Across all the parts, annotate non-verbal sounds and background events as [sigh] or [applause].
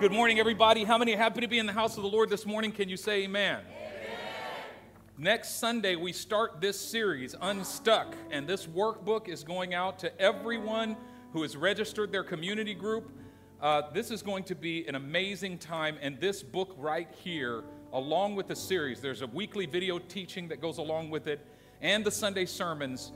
Good morning, everybody. How many happy to be in the house of the Lord this morning? Can you say amen? amen? Next Sunday, we start this series, Unstuck, and this workbook is going out to everyone who has registered their community group. Uh, this is going to be an amazing time, and this book right here, along with the series, there's a weekly video teaching that goes along with it, and the Sunday sermons.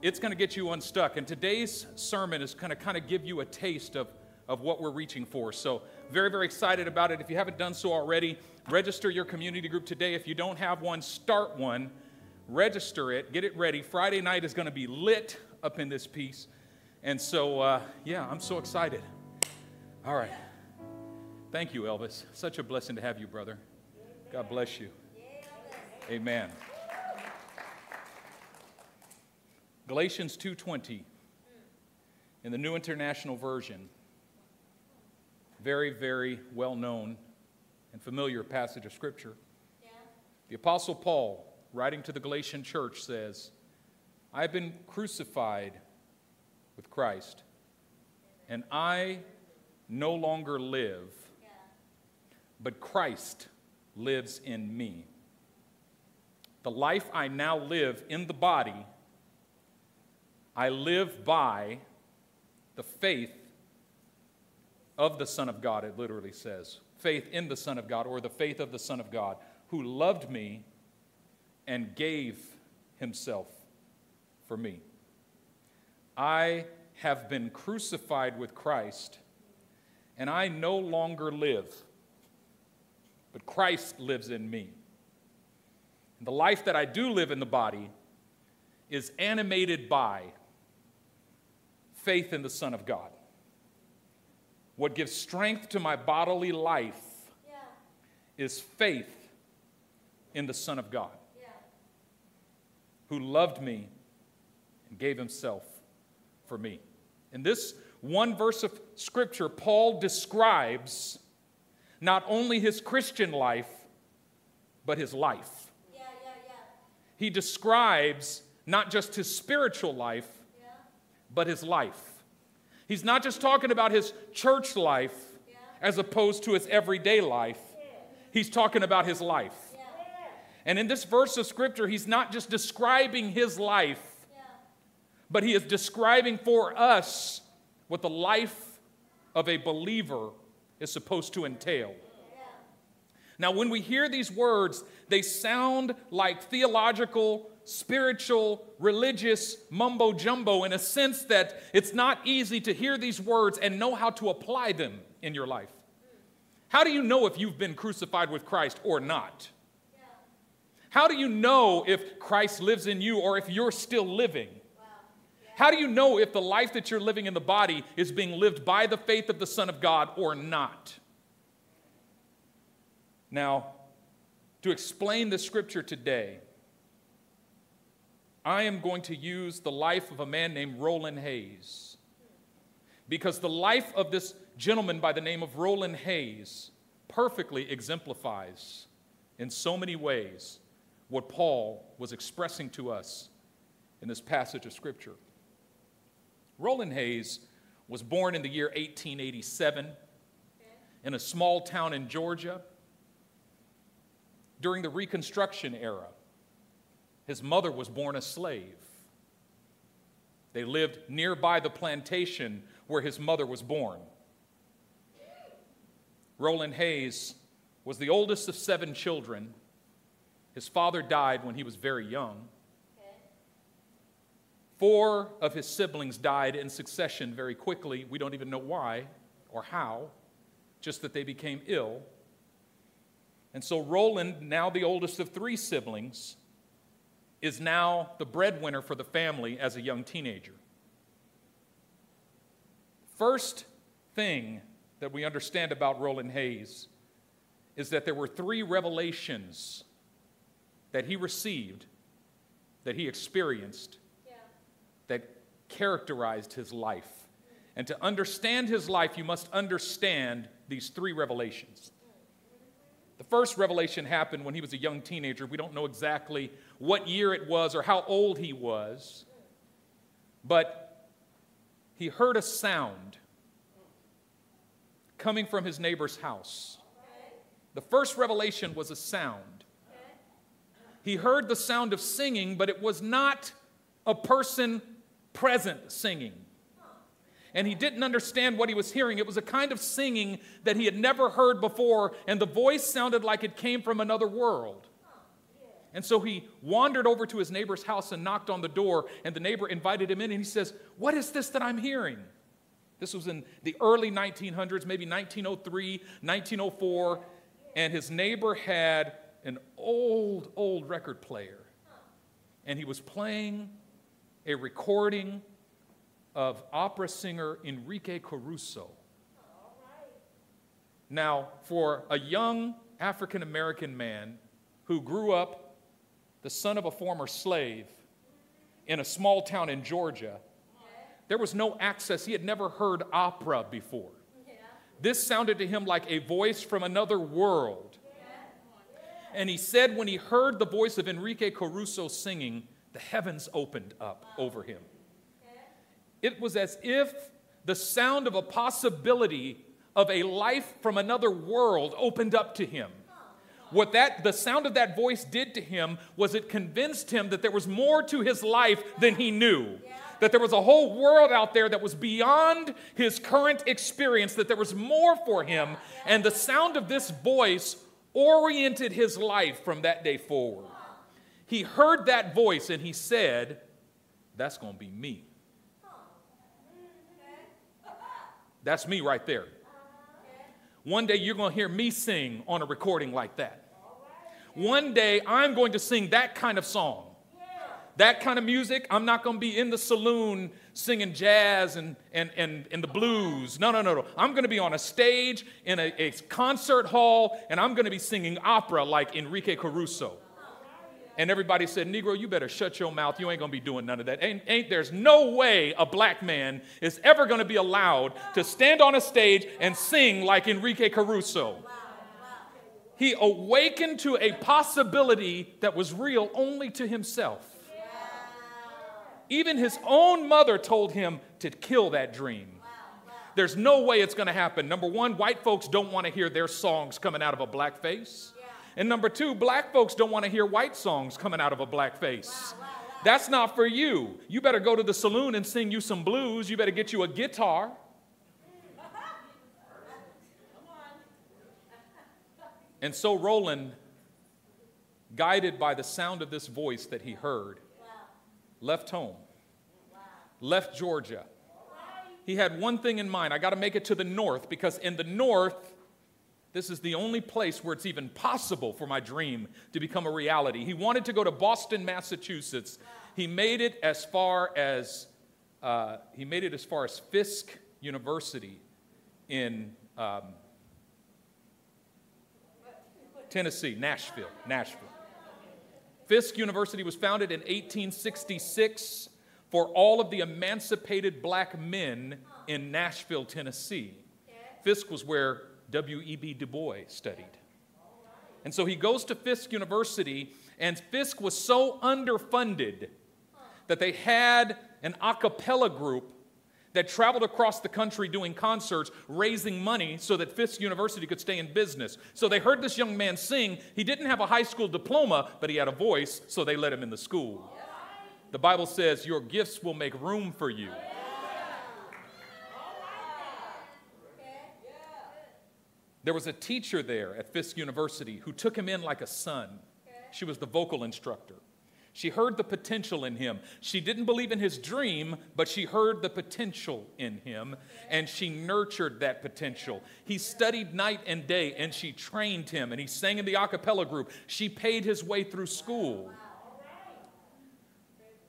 It's going to get you unstuck. And today's sermon is going to kind of give you a taste of, of what we're reaching for. So, very, very excited about it. If you haven't done so already, register your community group today. If you don't have one, start one. Register it, get it ready. Friday night is going to be lit up in this piece. And so, uh, yeah, I'm so excited. All right. Thank you, Elvis. Such a blessing to have you, brother. God bless you. Amen. Galatians 2:20 in the New International Version. Very, very well known and familiar passage of Scripture. Yeah. The Apostle Paul, writing to the Galatian church, says, I have been crucified with Christ, and I no longer live, but Christ lives in me. The life I now live in the body, I live by the faith of the Son of God, it literally says. Faith in the Son of God, or the faith of the Son of God, who loved me and gave himself for me. I have been crucified with Christ and I no longer live, but Christ lives in me. And the life that I do live in the body is animated by faith in the Son of God. What gives strength to my bodily life yeah. is faith in the Son of God, yeah. who loved me and gave himself for me. In this one verse of Scripture, Paul describes not only his Christian life, but his life. Yeah, yeah, yeah. He describes not just his spiritual life, but his life. He's not just talking about his church life as opposed to his everyday life, he's talking about his life. And in this verse of Scripture, he's not just describing his life, but he is describing for us what the life of a believer is supposed to entail. Now, when we hear these words, they sound like theological, spiritual, religious mumbo jumbo in a sense that it's not easy to hear these words and know how to apply them in your life. How do you know if you've been crucified with Christ or not? How do you know if Christ lives in you or if you're still living? How do you know if the life that you're living in the body is being lived by the faith of the Son of God or not? Now, to explain the scripture today, I am going to use the life of a man named Roland Hayes. Because the life of this gentleman by the name of Roland Hayes perfectly exemplifies, in so many ways, what Paul was expressing to us in this passage of Scripture. Roland Hayes was born in the year 1887 in a small town in Georgia during the Reconstruction era. His mother was born a slave. They lived nearby the plantation where his mother was born. Roland Hayes was the oldest of seven children. His father died when he was very young. Four of his siblings died in succession very quickly. We don't even know why or how, just that they became ill. And so Roland, now the oldest of three siblings, is now the breadwinner for the family as a young teenager. First thing that we understand about Roland Hayes is that there were three revelations that he received, that he experienced that characterized his life. And to understand his life, you must understand these three revelations. The first revelation happened when he was a young teenager. We don't know exactly what year it was or how old he was, but he heard a sound coming from his neighbor's house. The first revelation was a sound. He heard the sound of singing, but it was not a person present singing. And he didn't understand what he was hearing. It was a kind of singing that he had never heard before, and the voice sounded like it came from another world. And so he wandered over to his neighbor's house and knocked on the door, and the neighbor invited him in, and he says, What is this that I'm hearing? This was in the early 1900s, maybe 1903, 1904, and his neighbor had an old, old record player, and he was playing a recording of opera singer Enrique Caruso. Now, for a young African American man who grew up the son of a former slave in a small town in Georgia, there was no access. He had never heard opera before. This sounded to him like a voice from another world. And he said when he heard the voice of Enrique Caruso singing, the heavens opened up over him. It was as if the sound of a possibility of a life from another world opened up to him. What that the sound of that voice did to him was it convinced him that there was more to his life than he knew. That there was a whole world out there that was beyond his current experience, that there was more for him. And the sound of this voice oriented his life from that day forward. He heard that voice and he said, That's going to be me. That's me right there. Uh-huh. One day you're going to hear me sing on a recording like that. One day I'm going to sing that kind of song. That kind of music, I'm not going to be in the saloon singing jazz and, and, and, and the blues. No, no, no, no. I'm going to be on a stage in a, a concert hall and I'm going to be singing opera like Enrique Caruso. And everybody said, Negro, you better shut your mouth. You ain't going to be doing none of that. Ain't, ain't there's no way a black man is ever going to be allowed to stand on a stage and sing like Enrique Caruso. He awakened to a possibility that was real only to himself. Even his own mother told him to kill that dream. There's no way it's going to happen. Number one, white folks don't want to hear their songs coming out of a black face. And number two, black folks don't want to hear white songs coming out of a black face. That's not for you. You better go to the saloon and sing you some blues. You better get you a guitar. And so Roland, guided by the sound of this voice that he heard, left home, left Georgia. He had one thing in mind I got to make it to the north because in the north, this is the only place where it's even possible for my dream to become a reality. He wanted to go to Boston, Massachusetts. He made it as far as uh, he made it as far as Fisk University in um, Tennessee, Nashville, Nashville. Fisk University was founded in 1866 for all of the emancipated black men in Nashville, Tennessee. Fisk was where W.E.B. Du Bois studied. And so he goes to Fisk University, and Fisk was so underfunded that they had an a cappella group that traveled across the country doing concerts, raising money so that Fisk University could stay in business. So they heard this young man sing. He didn't have a high school diploma, but he had a voice, so they let him in the school. The Bible says, Your gifts will make room for you. There was a teacher there at Fisk University who took him in like a son. She was the vocal instructor. She heard the potential in him. She didn't believe in his dream, but she heard the potential in him and she nurtured that potential. He studied night and day and she trained him and he sang in the a cappella group. She paid his way through school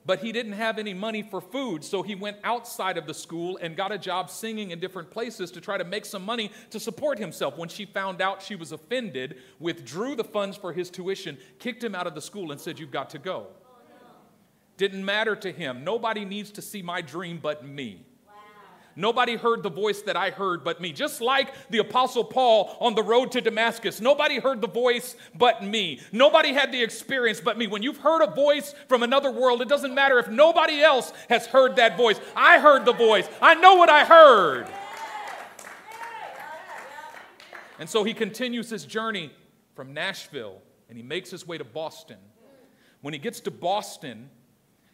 but he didn't have any money for food, so he went outside of the school and got a job singing in different places to try to make some money to support himself. When she found out she was offended, withdrew the funds for his tuition, kicked him out of the school, and said, You've got to go. Didn't matter to him. Nobody needs to see my dream but me. Nobody heard the voice that I heard but me. Just like the Apostle Paul on the road to Damascus, nobody heard the voice but me. Nobody had the experience but me. When you've heard a voice from another world, it doesn't matter if nobody else has heard that voice. I heard the voice, I know what I heard. And so he continues his journey from Nashville and he makes his way to Boston. When he gets to Boston,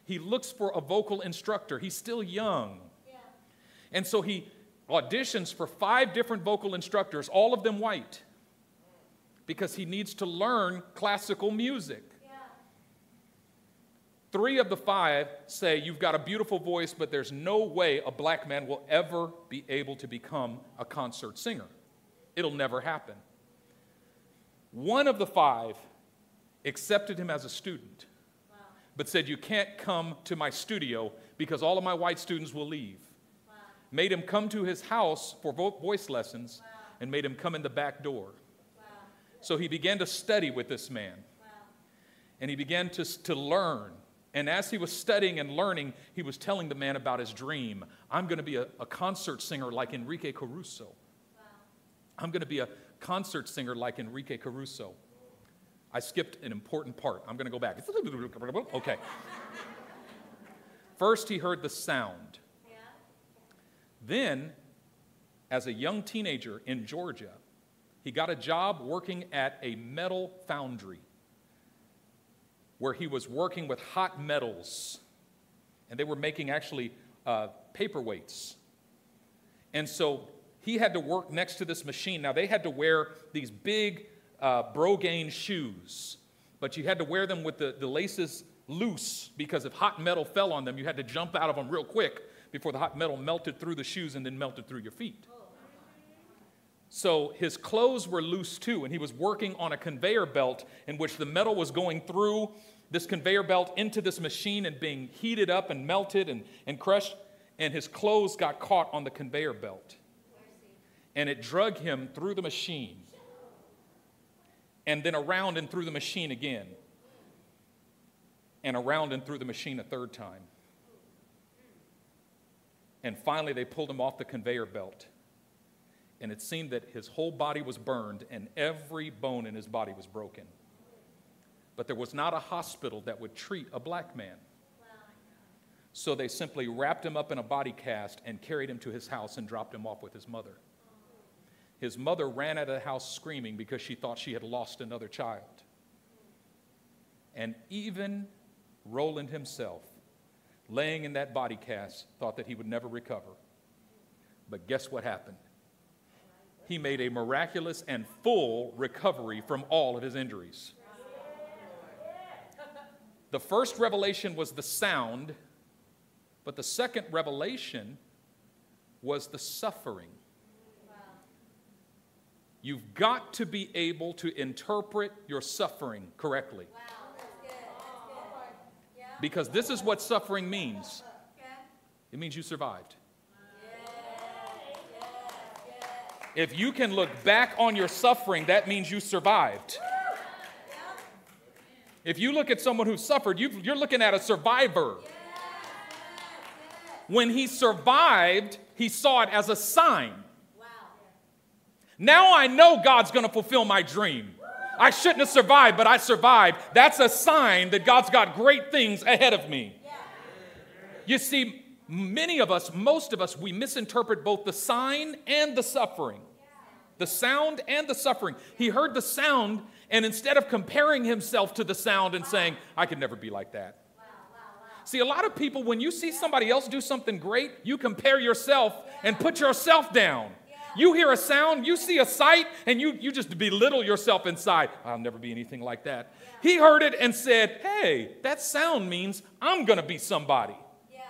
he looks for a vocal instructor. He's still young. And so he auditions for five different vocal instructors, all of them white, because he needs to learn classical music. Three of the five say, You've got a beautiful voice, but there's no way a black man will ever be able to become a concert singer. It'll never happen. One of the five accepted him as a student, wow. but said, You can't come to my studio because all of my white students will leave. Wow. Made him come to his house for voice lessons wow. and made him come in the back door. So he began to study with this man. And he began to, to learn. And as he was studying and learning, he was telling the man about his dream. I'm going to be a, a concert singer like Enrique Caruso. I'm going to be a concert singer like Enrique Caruso. I skipped an important part. I'm going to go back. [laughs] Okay. First, he heard the sound. Then, as a young teenager in Georgia, he got a job working at a metal foundry where he was working with hot metals. And they were making actually uh, paperweights. And so he had to work next to this machine. Now, they had to wear these big uh, Brogan shoes, but you had to wear them with the, the laces loose because if hot metal fell on them, you had to jump out of them real quick before the hot metal melted through the shoes and then melted through your feet. So his clothes were loose too, and he was working on a conveyor belt in which the metal was going through this conveyor belt into this machine and being heated up and melted and, and crushed, and his clothes got caught on the conveyor belt and it drug him through the machine and then around and through the machine again and around and through the machine a third time. And finally, they pulled him off the conveyor belt. And it seemed that his whole body was burned and every bone in his body was broken. But there was not a hospital that would treat a black man. So they simply wrapped him up in a body cast and carried him to his house and dropped him off with his mother his mother ran out of the house screaming because she thought she had lost another child. And even Roland himself, laying in that body cast, thought that he would never recover. But guess what happened? He made a miraculous and full recovery from all of his injuries. The first revelation was the sound, but the second revelation was the suffering. You've got to be able to interpret your suffering correctly. Wow, that's good. That's good. Yeah. Because this is what suffering means it means you survived. If you can look back on your suffering, that means you survived. If you look at someone who suffered, you are looking at a survivor. When he survived, he saw it as a sign. Now I know God's going to fulfill my dream. I shouldn't have survived, but I survived. That's a sign that God's got great things ahead of me. You see, many of us, most of us, we misinterpret both the sign and the suffering. The sound and the suffering. He heard the sound, and instead of comparing himself to the sound and saying, I could never be like that. See, a lot of people, when you see somebody else do something great, you compare yourself and put yourself down. You hear a sound, you see a sight, and you, you just belittle yourself inside. I'll never be anything like that. He heard it and said, Hey, that sound means I'm going to be somebody. Yeah.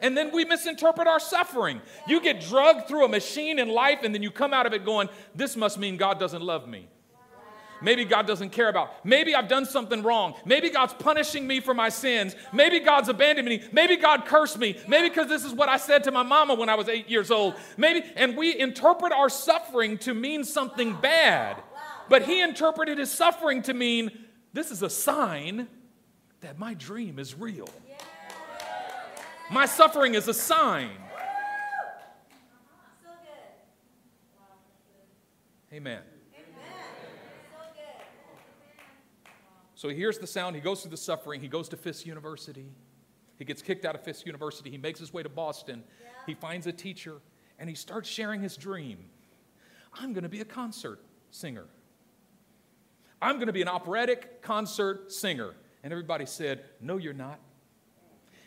And then we misinterpret our suffering. You get drugged through a machine in life, and then you come out of it going, This must mean God doesn't love me. Maybe God doesn't care about. Maybe I've done something wrong. Maybe God's punishing me for my sins. Maybe God's abandoned me. Maybe God cursed me. Maybe because this is what I said to my mama when I was eight years old. Maybe, and we interpret our suffering to mean something bad. But he interpreted his suffering to mean this is a sign that my dream is real. My suffering is a sign. Amen. So he hears the sound, he goes through the suffering, he goes to Fisk University. He gets kicked out of Fisk University. He makes his way to Boston. Yeah. He finds a teacher and he starts sharing his dream. I'm going to be a concert singer. I'm going to be an operatic concert singer. And everybody said, No, you're not.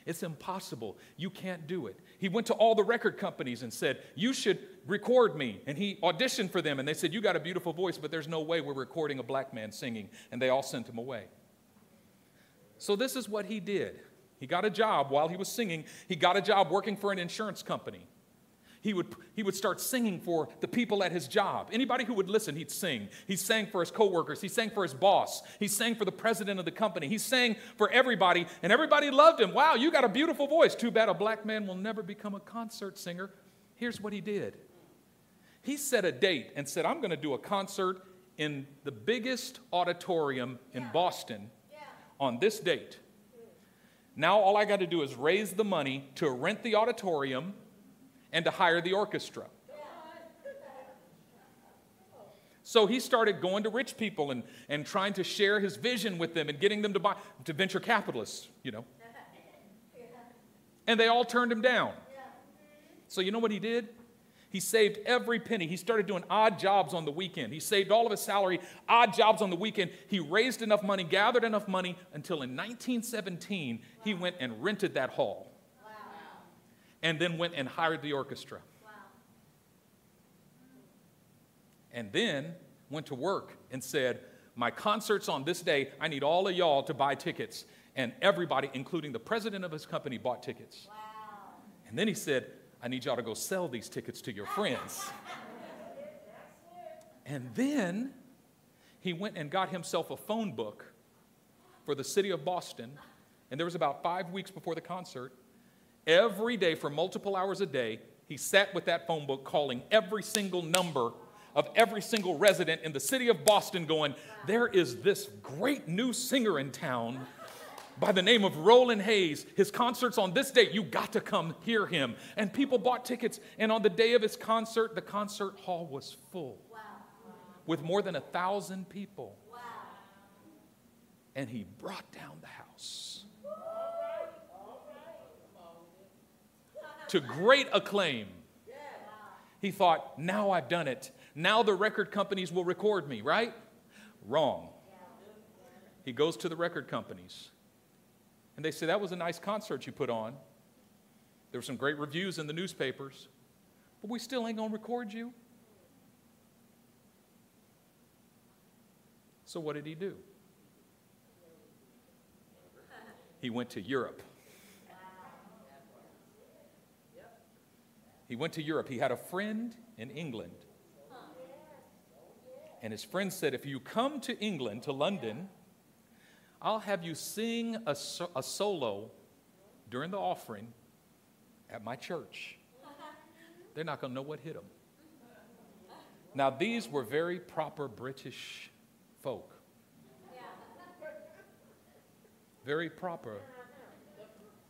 It's impossible. You can't do it. He went to all the record companies and said, You should record me. And he auditioned for them, and they said, You got a beautiful voice, but there's no way we're recording a black man singing. And they all sent him away. So, this is what he did. He got a job while he was singing, he got a job working for an insurance company he would, he would start singing for the people at his job. Anybody who would listen, he'd sing. He sang for his coworkers. He sang for his boss. He sang for the president of the company. He sang for everybody, and everybody loved him. Wow, you got a beautiful voice. Too bad a black man will never become a concert singer. Here's what he did he set a date and said, I'm going to do a concert in the biggest auditorium in yeah. Boston yeah. on this date. Now, all I got to do is raise the money to rent the auditorium and to hire the orchestra. So he started going to rich people and, and trying to share his vision with them and getting them to buy to venture capitalists, you know. [laughs] And they all turned him down. So you know what he did? He saved every penny. He started doing odd jobs on the weekend. He saved all of his salary, odd jobs on the weekend. He raised enough money, gathered enough money until in 1917 he went and rented that hall and then went and hired the orchestra. Wow. And then went to work and said, My concert's on this day. I need all of y'all to buy tickets. And everybody, including the president of his company, bought tickets. Wow. And then he said, I need y'all to go sell these tickets to your friends. and then he went and got himself a phone book for the city of Boston. And there was about five weeks before the concert. Every day for multiple hours a day, he sat with that phone book calling every single number of every single resident in the city of Boston, going, There is this great new singer in town by the name of Roland Hayes. His concert's on this date. You got to come hear him. And people bought tickets. And on the day of his concert, the concert hall was full wow. with more than a thousand people. Wow. And he brought down the house. to great acclaim. He thought, now I've done it. Now the record companies will record me, right? Wrong. He goes to the record companies. And they say, That was a nice concert you put on. There were some great reviews in the newspapers, but we still ain't going to record you. So, what did he do? He went to Europe. He went to Europe. He had a friend in England. And his friend said, If you come to England, to London, I'll have you sing a, so- a solo during the offering at my church. [laughs] They're not going to know what hit them. Now, these were very proper British folk. Very proper.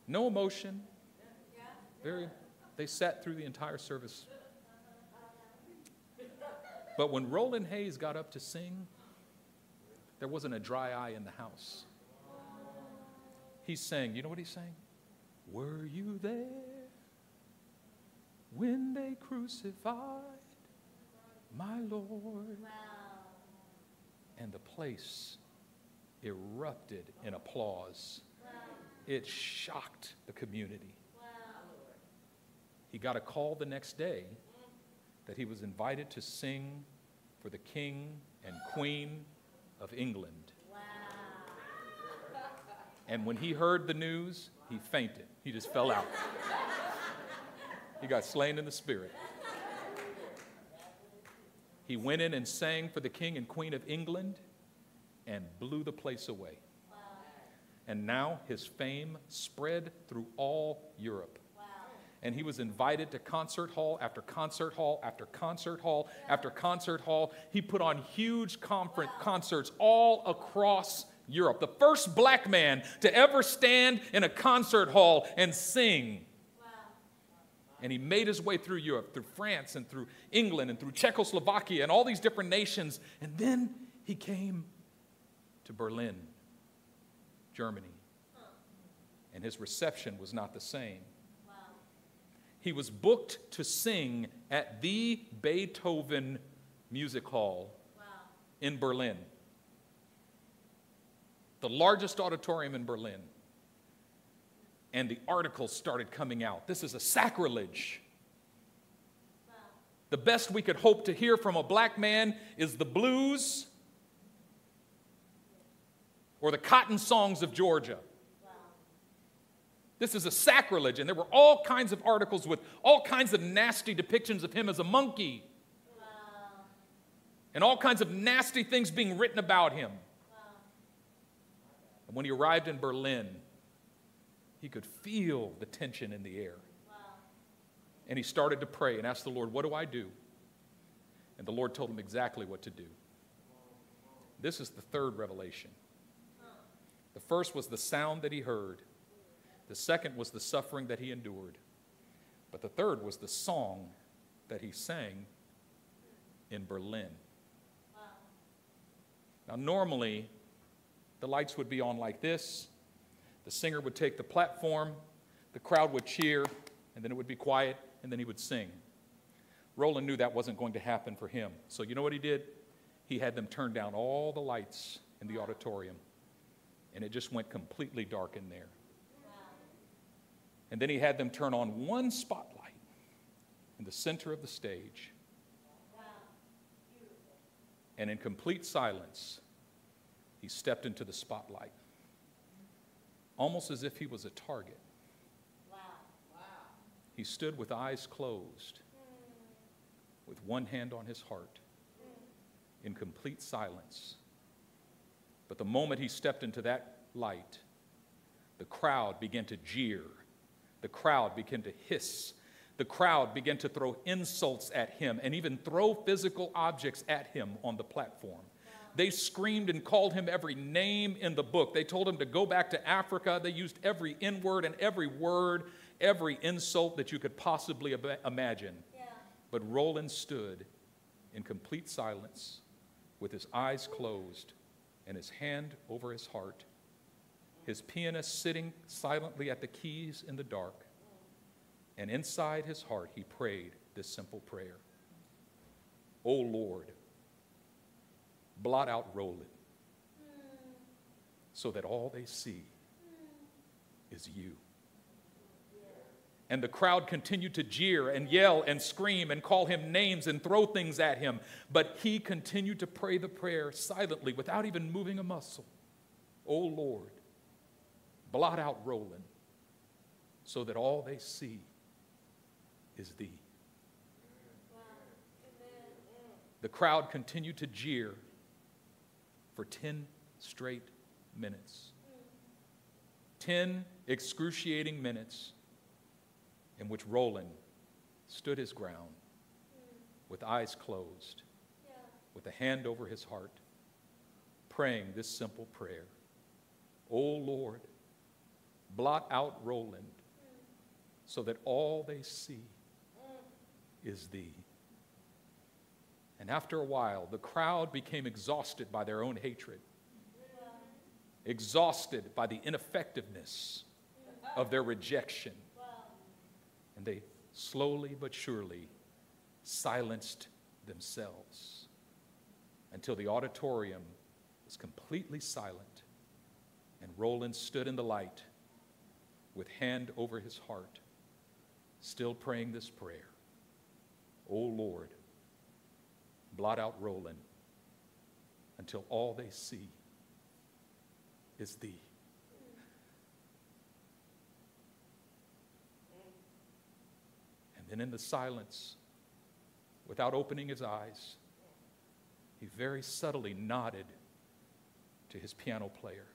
No emotion. Very they sat through the entire service. But when Roland Hayes got up to sing, there wasn't a dry eye in the house. He's saying, you know what he's saying? Were you there when they crucified my Lord? Wow. And the place erupted in applause. Wow. It shocked the community. He got a call the next day mm. that he was invited to sing for the King and Queen of England. And when he heard the news, he fainted. He just fell out. he got slain in the spirit. He went in and sang for the King and Queen of England and blew the place away. And now his fame spread through all Europe and he was invited to concert hall after concert hall after concert hall after concert hall. He put on huge conference concerts all across Europe. The first black man to ever stand in a concert hall and sing. And he made his way through Europe, through France and through England and through Czechoslovakia and all these different nations. And then he came to Berlin, Germany. And his reception was not the same he was booked to sing at the Beethoven Music Hall wow. in Berlin, the largest auditorium in Berlin. And the articles started coming out. This is a sacrilege. Wow. The best we could hope to hear from a black man is the blues or the cotton songs of Georgia. This is a sacrilege. And there were all kinds of articles with all kinds of nasty depictions of him as a monkey. Wow. And all kinds of nasty things being written about him. Wow. And when he arrived in Berlin, he could feel the tension in the air. Wow. And he started to pray and asked the Lord, What do I do? And the Lord told him exactly what to do. This is the third revelation. The first was the sound that he heard. The second was the suffering that he endured. But the third was the song that he sang in Berlin. Wow. Now, normally, the lights would be on like this. The singer would take the platform, the crowd would cheer, and then it would be quiet, and then he would sing. Roland knew that wasn't going to happen for him. So, you know what he did? He had them turn down all the lights in the auditorium, and it just went completely dark in there. And then he had them turn on one spotlight in the center of the stage. And in complete silence, he stepped into the spotlight, almost as if he was a target. He stood with eyes closed, with one hand on his heart, in complete silence. But the moment he stepped into that light, the crowd began to jeer the crowd began to hiss. The crowd began to throw insults at him and even throw physical objects at him on the platform. They screamed and called him every name in the book. They told him to go back to Africa. They used every N word and every word, every insult that you could possibly imagine. Yeah. But Roland stood in complete silence with his eyes closed and his hand over his heart his pianist sitting silently at the keys in the dark. And inside his heart, he prayed this simple prayer O Lord, blot out Roland so that all they see is you. And the crowd continued to jeer and yell and scream and call him names and throw things at him. But he continued to pray the prayer silently without even moving a muscle. O Lord, blot out Roland so that all they see is thee. The crowd continued to jeer for 10 straight minutes. 10 excruciating minutes in which Roland stood his ground with eyes closed, with a hand over his heart, praying this simple prayer O Lord, blot out Roland so that all they see is thee. And after a while, the crowd became exhausted by their own hatred, exhausted by the ineffectiveness of their rejection. And they slowly but surely silenced themselves until the auditorium was completely silent and Roland stood in the light with hand over his heart, still praying this prayer O Lord, blot out Roland until all they see is thee. And then in the silence, without opening his eyes, he very subtly nodded to his piano player.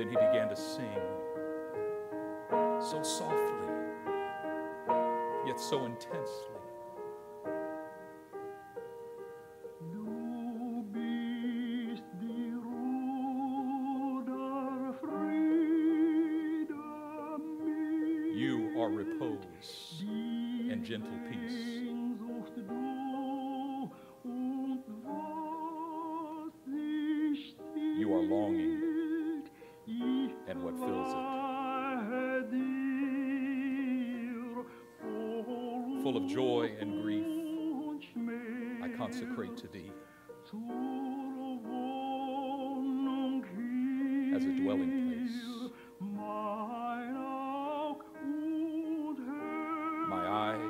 Then he began to sing so softly, yet so intensely. You are repose and gentle peace.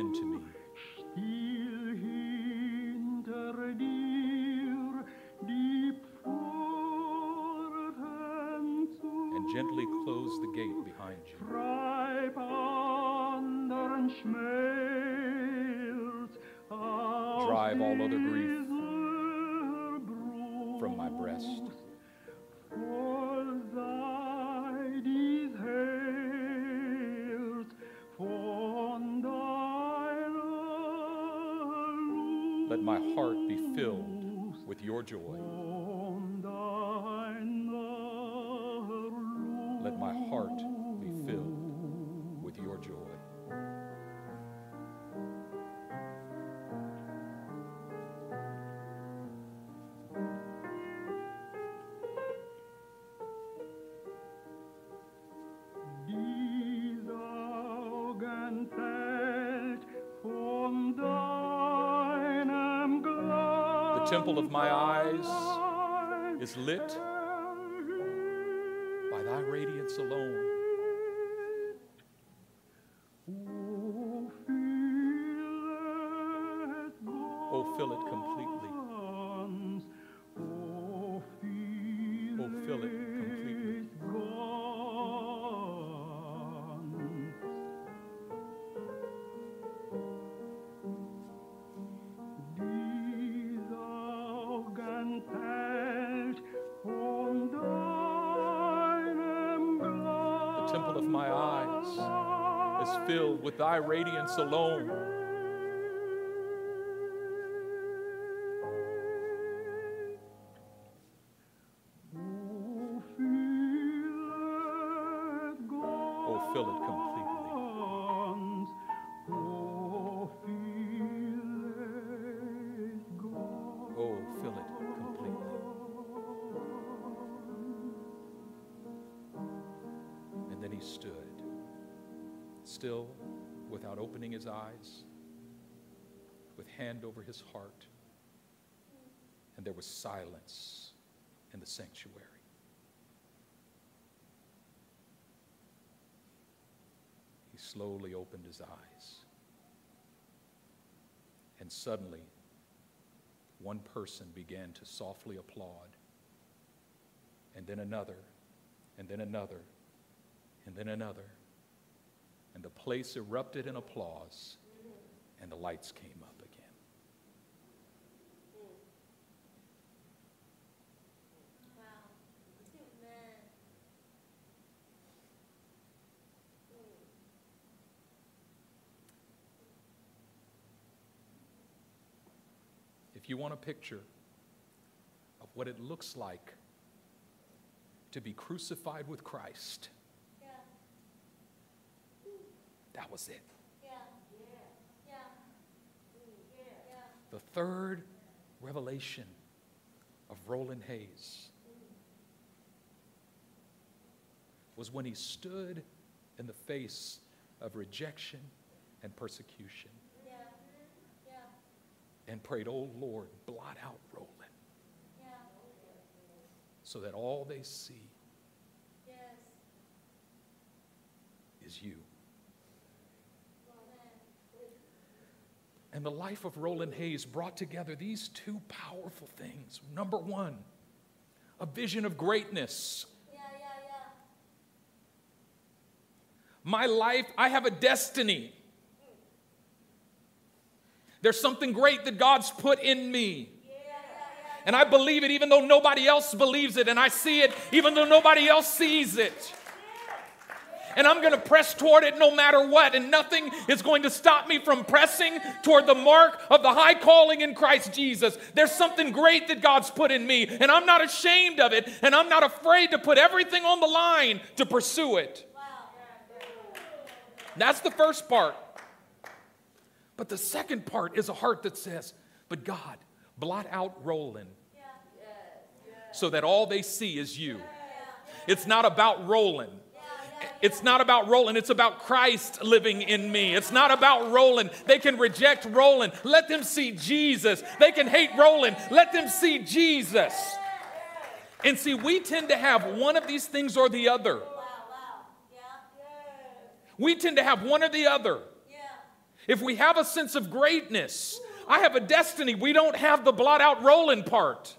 du Come into me. still hinter dir die Pforten zu. and gently close the gate behind you. Treib anderen Schmerz aus Drive all other grief joy. The temple of my eyes is lit by thy radiance alone. Alone. There was silence in the sanctuary. He slowly opened his eyes, and suddenly, one person began to softly applaud, and then another, and then another, and then another. And the place erupted in applause, and the lights came up again. Wow. Amen. If you want a picture of what it looks like to be crucified with Christ, Yeah. that was it. Yeah. Yeah. The third revelation of Roland Hayes was when he stood in the face of rejection and persecution. And prayed, Oh Lord, blot out Roland so that all they see is you. And the life of Roland Hayes brought together these two powerful things. Number one, a vision of greatness. Yeah. Yeah. Yeah. My life, I have a destiny. There's something great that God's put in me. And I believe it even though nobody else believes it. And I see it even though nobody else sees it. And I'm going to press toward it no matter what. And nothing is going to stop me from pressing toward the mark of the high calling in Christ Jesus. There's something great that God's put in me, and I'm not ashamed of it, and I'm not afraid to put everything on the line to pursue it. That's the first part. But the second part is a heart that says, But God, blot out Roland so that all they see is you. It's not about Roland. It's not about Roland. It's about Christ living in me. It's not about Roland. They can reject Roland. Let them see Jesus. They can hate Roland. Let them see Jesus. And see, we tend to have one of these things or the other. We tend to have one or the other. If we have a sense of greatness, I have a destiny, we don't have the blot out Roland part.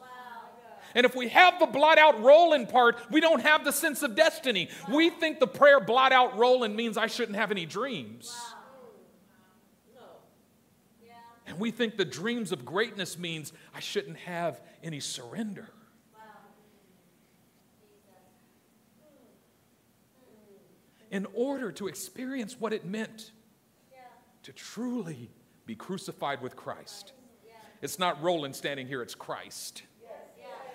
And if we have the blot out Roland part, we don't have the sense of destiny. We think the prayer blot out Roland means I shouldn't have any dreams. And we think the dreams of greatness means I shouldn't have any surrender. In order to experience what it meant to truly be crucified with Christ, it's not Roland standing here, it's Christ.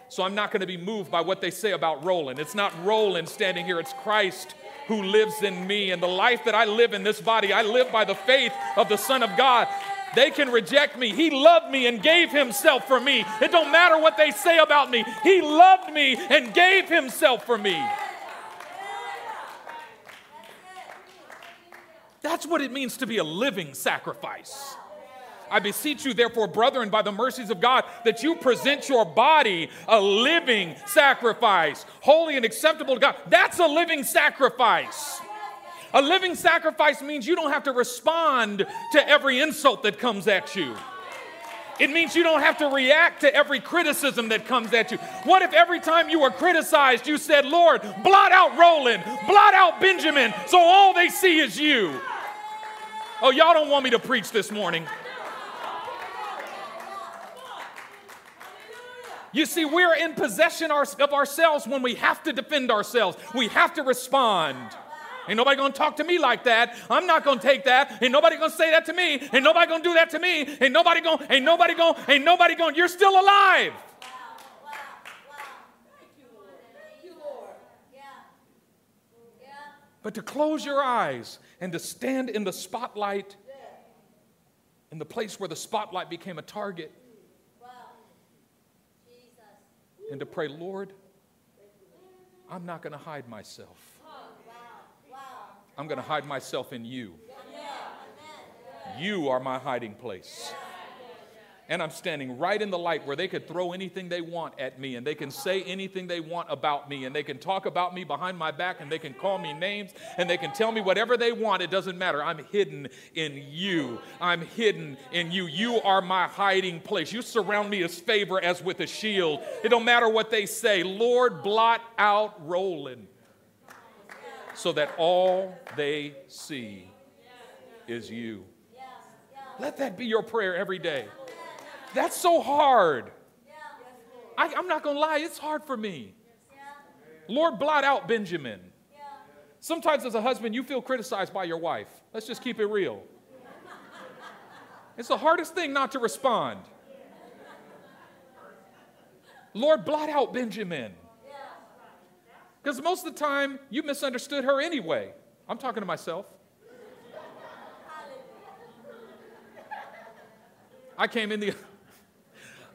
So I'm not going to be moved by what they say about Roland. It's not Roland standing here, it's Christ who lives in me. And the life that I live in this body, I live by the faith of the Son of God. They can reject me. He loved me and gave himself for me. It don't matter what they say about me. He loved me and gave himself for me. That's what it means to be a living sacrifice. I beseech you, therefore, brethren, by the mercies of God, that you present your body a living sacrifice, holy and acceptable to God. That's a living sacrifice. A living sacrifice means you don't have to respond to every insult that comes at you. It means you don't have to react to every criticism that comes at you. What if every time you were criticized, you said, Lord, blot out Roland, blot out Benjamin, so all they see is you? Oh, y'all don't want me to preach this morning. You see, we're in possession of ourselves when we have to defend ourselves. We have to respond. Ain't nobody gonna talk to me like that. I'm not gonna take that. Ain't nobody gonna say that to me. Ain't nobody gonna do that to me. Ain't nobody gonna, ain't nobody gonna, ain't nobody gonna, you're still alive. But to close your eyes and to stand in the spotlight, in the place where the spotlight became a target, and to pray, Lord, I'm not going to hide myself. I'm going to hide myself in you. You are my hiding place. And I'm standing right in the light where they could throw anything they want at me and they can say anything they want about me and they can talk about me behind my back and they can call me names and they can tell me whatever they want. It doesn't matter. I'm hidden in you. I'm hidden in you. You are my hiding place. You surround me as favor as with a shield. It don't matter what they say. Lord, blot out Roland so that all they see is you. Let that be your prayer every day. That's so hard. I, am not going to lie, it's hard for me. Lord, blot out Benjamin. Sometimes, as a husband, you feel criticized by your wife. Let's just keep it real. It's the hardest thing not to respond. Lord, blot out Benjamin. Because most of the time, you misunderstood her anyway. I'm talking to myself. I came in the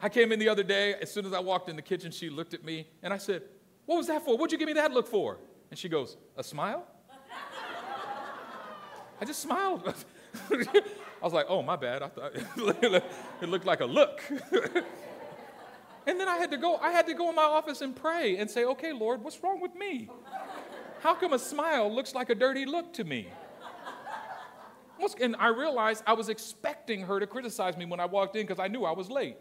I came in the other day. As soon as I walked in the kitchen, she looked at me and I said, What was that for? What'd you give me that look for? And she goes, A smile? I just smiled. [laughs] I was like, Oh, my bad. I thought [laughs] it looked like a look. [laughs] and then I had to go, I had to go in my office and pray and say, Okay, Lord, what's wrong with me? How come a smile looks like a dirty look to me? And I realized I was expecting her to criticize me when I walked in because I knew I was late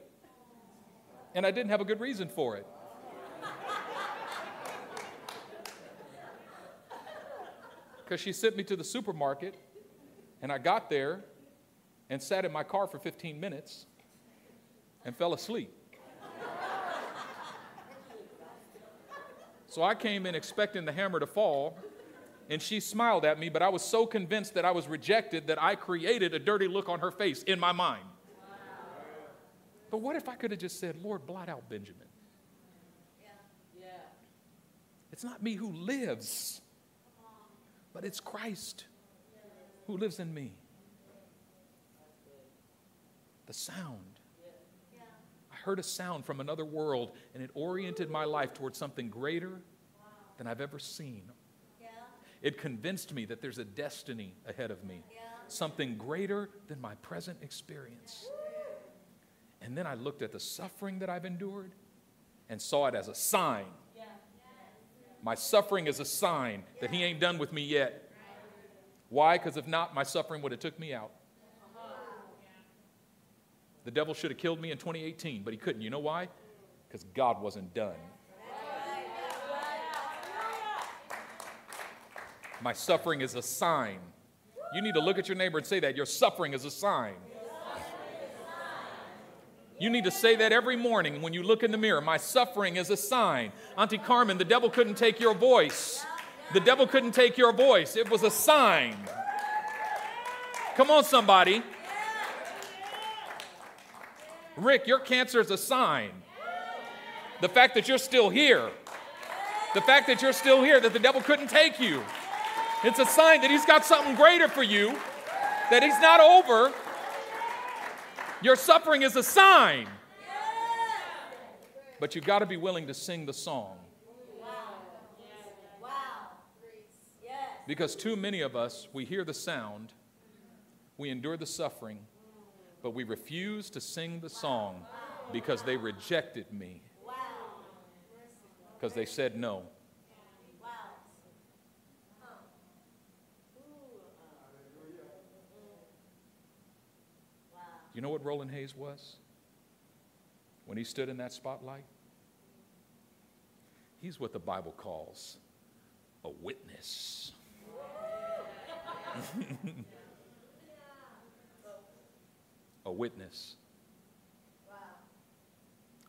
and I didn't have a good reason for it. Because she sent me to the supermarket, and I got there and sat in my car for 15 minutes and fell asleep. so I came in expecting the hammer to fall, and she smiled at me, but I was so convinced that I was rejected that I created a dirty look on her face in my mind. But what if I could have just said, Lord, blot out Benjamin? It's not me who lives, but it's Christ who lives in me. The sound. I heard a sound from another world, and it oriented my life towards something greater than I've ever seen. Yeah. It convinced me that there's a destiny ahead of me, Yeah. something greater than my present experience. And then I looked at the suffering that I've endured and saw it as a sign. My suffering is a sign that He ain't done with me yet. Why? Because if not, my suffering would have took me out. The devil should have killed me in 2018, but he couldn't. You know why? Because God wasn't done. My suffering is a sign. You need to look at your neighbor and say that. Your suffering is a sign. You need to say that every morning when you look in the mirror. My suffering is a sign. Auntie Carmen, the devil couldn't take your voice. The devil couldn't take your voice. It was a sign. Come on, somebody. Rick, your cancer is a sign. The fact that you're still here, the fact that you're still here, that the devil couldn't take you, it's a sign that he's got something greater for you, that he's not over. Your suffering is a sign. But you've got to be willing to sing the song. Because too many of us, we hear the sound, we endure the suffering, but we refuse to sing the song because they rejected me, because they said no. You know what Roland Hayes was? When he stood in that spotlight? He's what the Bible calls a witness. [laughs] a witness.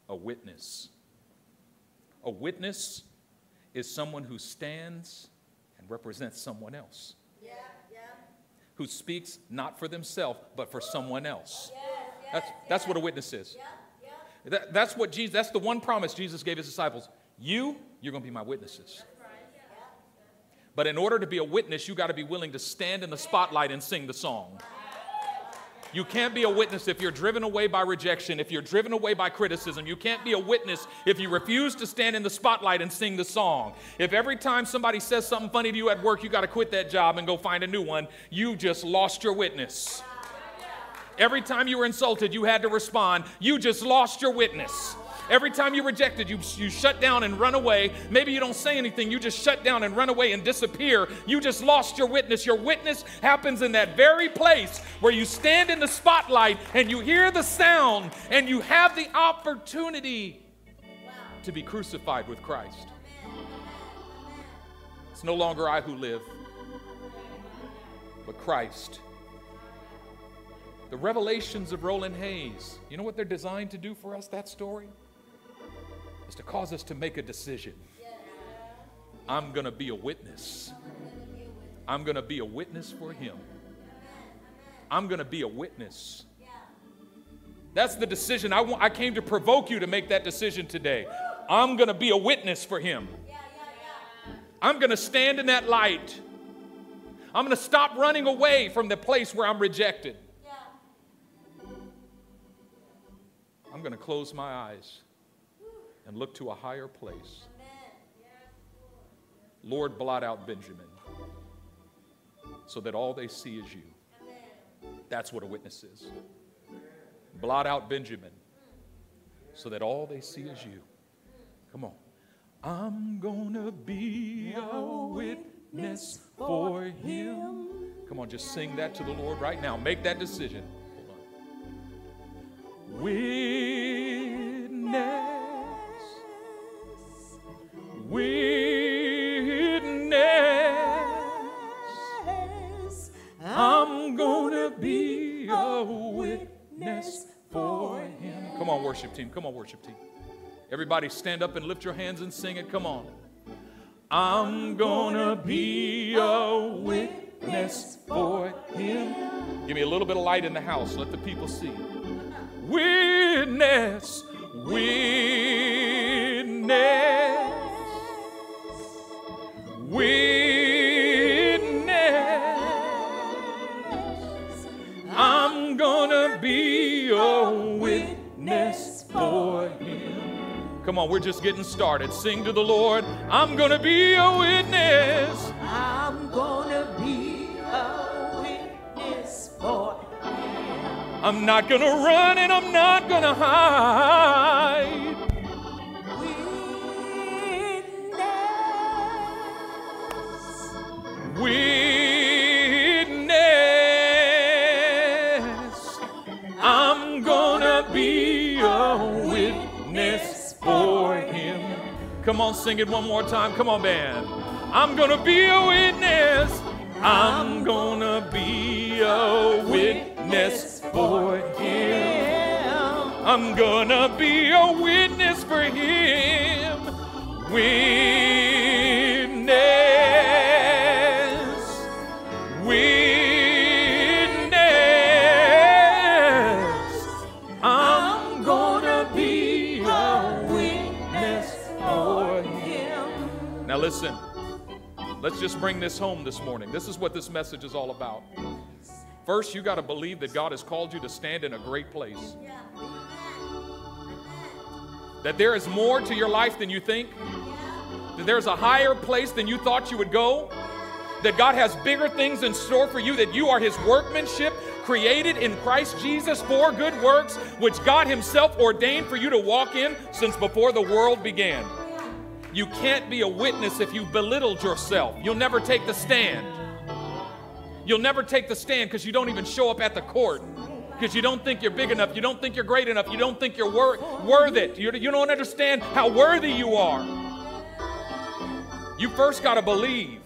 A witness. A witness is someone who stands and represents someone else, Yeah. Who speaks not for themselves, but for someone else. Yes. Yes. That's, that's what a witness is. Yeah. Yeah. That, that's what Jesus, that's the one promise Jesus gave his disciples. You, you're going to be my witnesses. But in order to be a witness, you got to be willing to stand in the spotlight and sing the song. You can't be a witness if you're driven away by rejection, if you're driven away by criticism. You can't be a witness if you refuse to stand in the spotlight and sing the song. If every time somebody says something funny to you at work, you got to quit that job and go find a new one, you just lost your witness. Every time you were insulted, you had to respond. You just lost your witness. Every time you rejected, you, you shut down and run away. Maybe you don't say anything, you just shut down and run away and disappear. You just lost your witness. Your witness happens in that very place where you stand in the spotlight and you hear the sound and you have the opportunity to be crucified with Christ. It's no longer I who live, but Christ. The revelations of Roland Hayes, you know what they're designed to do for us, that story? Is to cause us to make a decision. I'm going to be a witness. I'm going to be a witness for him. I'm going to be a witness. That's the decision. I, want, I came to provoke you to make that decision today. I'm going to be a witness for him. I'm going to stand in that light. I'm going to stop running away from the place where I'm rejected. I'm going to close my eyes and look to a higher place. Lord, blot out Benjamin so that all they see is you. That's what a witness is. Blot out Benjamin so that all they see is you. Come on. I'm gonna be a witness for him. Come on, just sing that to the Lord right now. Make that decision. Hold on. Witness. Witness. I'm gonna be a witness for him. Come on, worship team. Come on, worship team. Everybody stand up and lift your hands and sing it. Come on. I'm gonna be a witness for him. Give me a little bit of light in the house. Let the people see. Witness, witness. Come on, we're just getting started. Sing to the Lord. I'm gonna be a witness. I'm gonna be a witness for him. I'm not gonna run and I'm not gonna hide. Witness. Witness. Come on, sing it one more time. Come on, band. I'm gonna be a witness. I'm gonna be a witness for him. I'm gonna be a witness for him. Witness. Listen. Let's just bring this home this morning. This is what this message is all about. First, you got to believe that God has called you to stand in a great place. That there is more to your life than you think. That there's a higher place than you thought you would go. That God has bigger things in store for you. That you are His workmanship, created in Christ Jesus for good works, which God Himself ordained for you to walk in since before the world began. You can't be a witness if you belittled yourself. You'll never take the stand. You'll never take the stand because you don't even show up at the court. Because you don't think you're big enough, you don't think you're great enough, you don't think you're wor- worth it. You, you don't understand how worthy you are. You first got to believe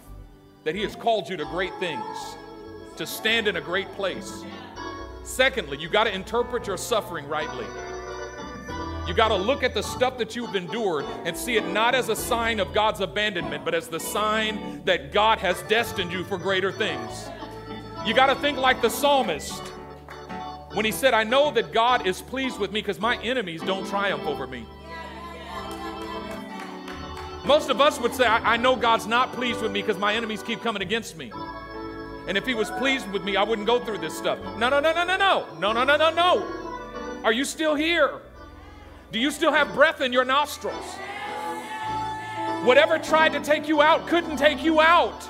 that He has called you to great things, to stand in a great place. Secondly, you got to interpret your suffering rightly. You got to look at the stuff that you've endured and see it not as a sign of God's abandonment, but as the sign that God has destined you for greater things. You got to think like the psalmist when he said, I know that God is pleased with me because my enemies don't triumph over me. Most of us would say, I, I know God's not pleased with me because my enemies keep coming against me. And if he was pleased with me, I wouldn't go through this stuff. No, no, no, no, no, no. No, no, no, no, no. Are you still here? Do you still have breath in your nostrils? Whatever tried to take you out couldn't take you out.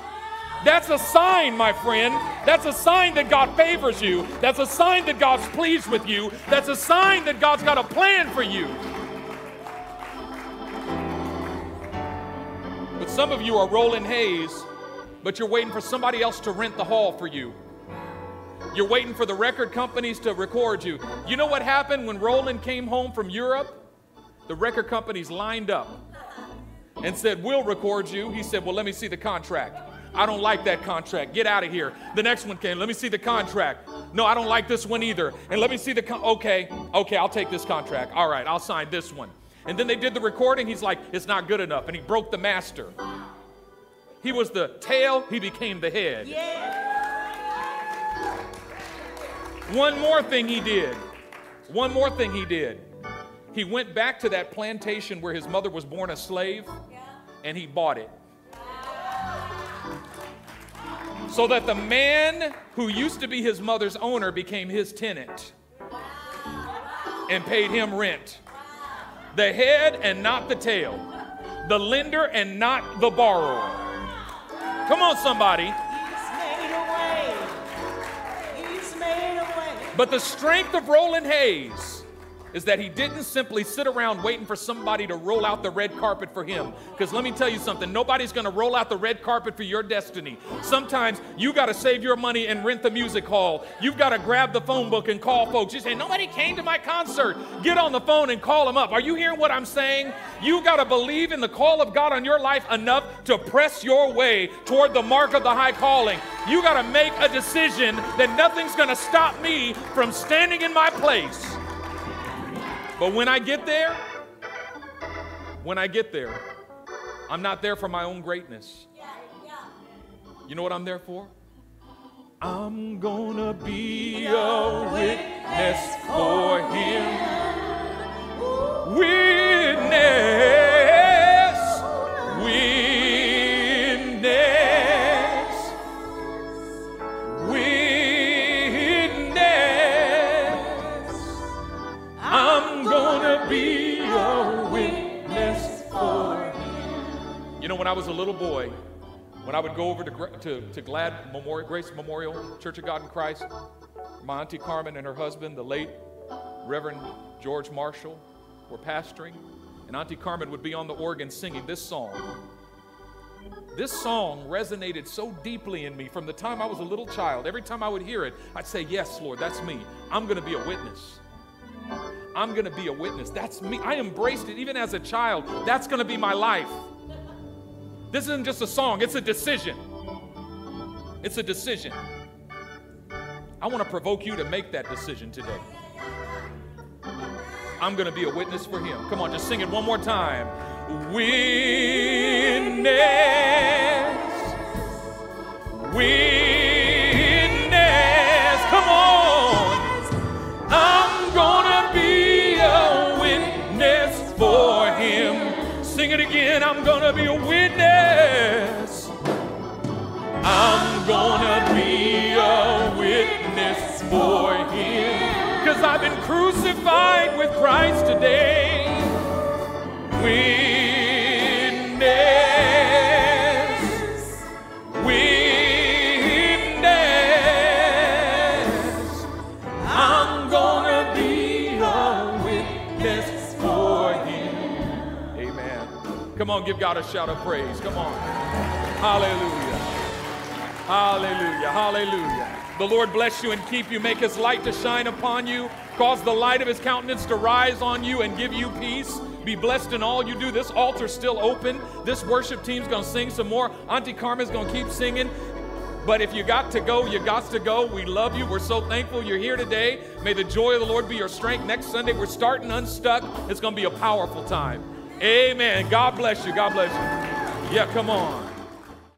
That's a sign, my friend. That's a sign that God favors you. That's a sign that God's pleased with you. That's a sign that God's got a plan for you. But some of you are Roland Hayes, but you're waiting for somebody else to rent the hall for you. You're waiting for the record companies to record you. You know what happened when Roland came home from Europe? The record companies lined up and said, We'll record you. He said, Well, let me see the contract. I don't like that contract. Get out of here. The next one came. Let me see the contract. No, I don't like this one either. And let me see the con- okay, okay, I'll take this contract. All right, I'll sign this one. And then they did the recording. He's like, it's not good enough. And he broke the master. He was the tail, he became the head. One more thing he did. One more thing he did. He went back to that plantation where his mother was born a slave and he bought it. So that the man who used to be his mother's owner became his tenant and paid him rent. The head and not the tail, the lender and not the borrower. Come on, somebody. But the strength of Roland Hayes is that he didn't simply sit around waiting for somebody to roll out the red carpet for him. Because let me tell you something, nobody's gonna roll out the red carpet for your destiny. Sometimes you gotta save your money and rent the music hall. You've gotta grab the phone book and call folks. You say, Nobody came to my concert. Get on the phone and call them up. Are you hearing what I'm saying? You gotta believe in the call of God on your life enough to press your way toward the mark of the high calling. You gotta make a decision that nothing's gonna stop me from standing in my place. But when I get there, when I get there, I'm not there for my own greatness. You know what I'm there for? I'm gonna be a witness for him. Witness, when I was a little boy, when I would go over to, to, to Glad Memorial, Grace Memorial Church of God in Christ, my Auntie Carmen and her husband, the late Reverend George Marshall, were pastoring, and Auntie Carmen would be on the organ singing this song. This song resonated so deeply in me from the time I was a little child. Every time I would hear it, I'd say, Yes, Lord, that's me. I'm going to be a witness. I'm going to be a witness. That's me. I embraced it even as a child. That's going to be my life. This isn't just a song, it's a decision. It's a decision. I want to provoke you to make that decision today. I'm going to be a witness for him. Come on, just sing it one more time. Witness. Witness. Come on. I'm going to be a witness for him. Sing it again. I'm going to be a gonna be a witness for him. Cause I've been crucified with Christ today. Witness. Witness. I'm gonna be a witness for him. Amen. Come on, give God a shout of praise. Come on. Hallelujah. Hallelujah. Hallelujah. The Lord bless you and keep you, make his light to shine upon you, cause the light of his countenance to rise on you and give you peace. Be blessed in all you do. This altar's still open. This worship team's gonna sing some more. Auntie Carmen's gonna keep singing. But if you got to go, you got to go. We love you. We're so thankful you're here today. May the joy of the Lord be your strength. Next Sunday, we're starting Unstuck. It's to be a powerful time. Amen. God bless you. God bless you. Yeah, come on.